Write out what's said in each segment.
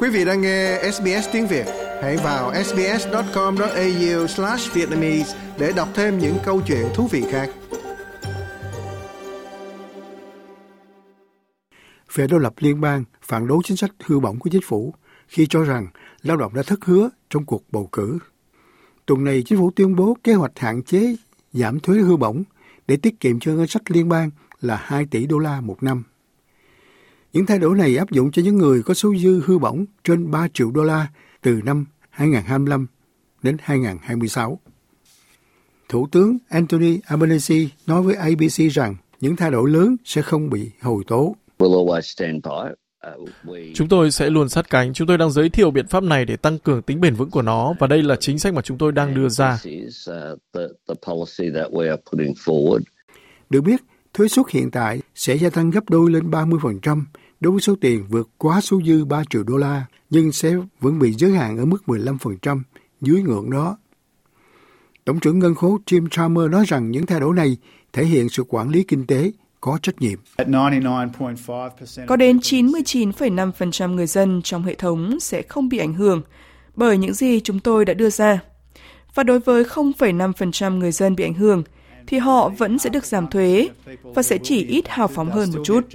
Quý vị đang nghe SBS tiếng Việt, hãy vào sbs.com.au/vietnamese để đọc thêm những câu chuyện thú vị khác. Phe đối lập liên bang phản đối chính sách hư bổng của chính phủ khi cho rằng lao động đã thất hứa trong cuộc bầu cử. Tuần này, chính phủ tuyên bố kế hoạch hạn chế giảm thuế hư bổng để tiết kiệm cho ngân sách liên bang là 2 tỷ đô la một năm. Những thay đổi này áp dụng cho những người có số dư hư bổng trên 3 triệu đô la từ năm 2025 đến 2026. Thủ tướng Anthony Albanese nói với ABC rằng những thay đổi lớn sẽ không bị hồi tố. Chúng tôi sẽ luôn sát cánh. Chúng tôi đang giới thiệu biện pháp này để tăng cường tính bền vững của nó và đây là chính sách mà chúng tôi đang đưa ra. Được biết, thuế suất hiện tại sẽ gia tăng gấp đôi lên 30% đối với số tiền vượt quá số dư 3 triệu đô la, nhưng sẽ vẫn bị giới hạn ở mức 15% dưới ngưỡng đó. Tổng trưởng ngân khố Jim Chalmers nói rằng những thay đổi này thể hiện sự quản lý kinh tế có trách nhiệm. Có đến 99,5% người dân trong hệ thống sẽ không bị ảnh hưởng bởi những gì chúng tôi đã đưa ra. Và đối với 0,5% người dân bị ảnh hưởng, thì họ vẫn sẽ được giảm thuế và sẽ chỉ ít hào phóng hơn một chút.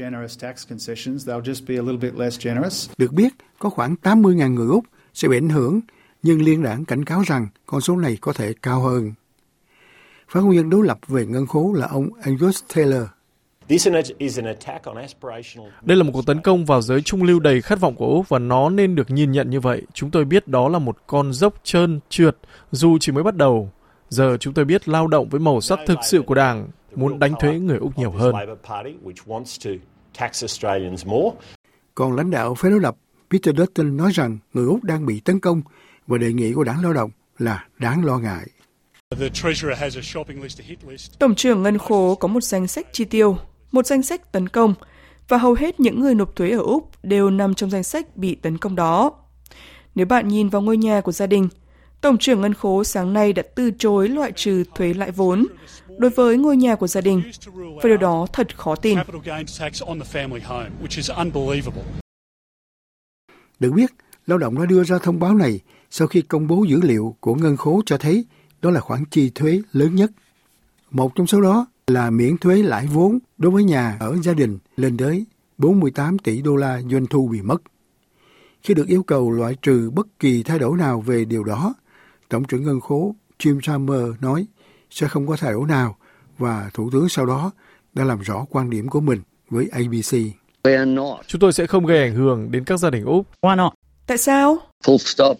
Được biết, có khoảng 80.000 người Úc sẽ bị ảnh hưởng, nhưng liên đảng cảnh cáo rằng con số này có thể cao hơn. Phát ngôn nhân đối lập về ngân khố là ông Angus Taylor. Đây là một cuộc tấn công vào giới trung lưu đầy khát vọng của Úc và nó nên được nhìn nhận như vậy. Chúng tôi biết đó là một con dốc trơn, trượt, dù chỉ mới bắt đầu. Giờ chúng tôi biết lao động với màu sắc thực sự của Đảng muốn đánh thuế người Úc nhiều hơn. Còn lãnh đạo phái đối lập Peter Dutton nói rằng người Úc đang bị tấn công và đề nghị của đảng lao động là đáng lo ngại. Tổng trưởng ngân khố có một danh sách chi tiêu, một danh sách tấn công và hầu hết những người nộp thuế ở Úc đều nằm trong danh sách bị tấn công đó. Nếu bạn nhìn vào ngôi nhà của gia đình, Tổng trưởng Ngân khố sáng nay đã từ chối loại trừ thuế lãi vốn đối với ngôi nhà của gia đình, và điều đó thật khó tin. Được biết, lao động đã đưa ra thông báo này sau khi công bố dữ liệu của ngân khố cho thấy đó là khoản chi thuế lớn nhất. Một trong số đó là miễn thuế lãi vốn đối với nhà ở gia đình lên tới 48 tỷ đô la doanh thu bị mất. Khi được yêu cầu loại trừ bất kỳ thay đổi nào về điều đó, Tổng trưởng ngân khố Jim Chalmers nói sẽ không có thay đổi nào và Thủ tướng sau đó đã làm rõ quan điểm của mình với ABC. Chúng tôi sẽ không gây ảnh hưởng đến các gia đình Úc. Why not? Tại sao? Full stop,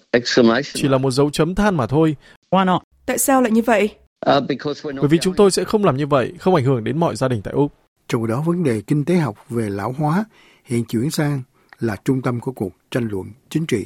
Chỉ là một dấu chấm than mà thôi. Why not? Tại sao lại như vậy? Uh, Bởi vì chúng tôi sẽ không làm như vậy, không ảnh hưởng đến mọi gia đình tại Úc. Trong đó vấn đề kinh tế học về lão hóa hiện chuyển sang là trung tâm của cuộc tranh luận chính trị.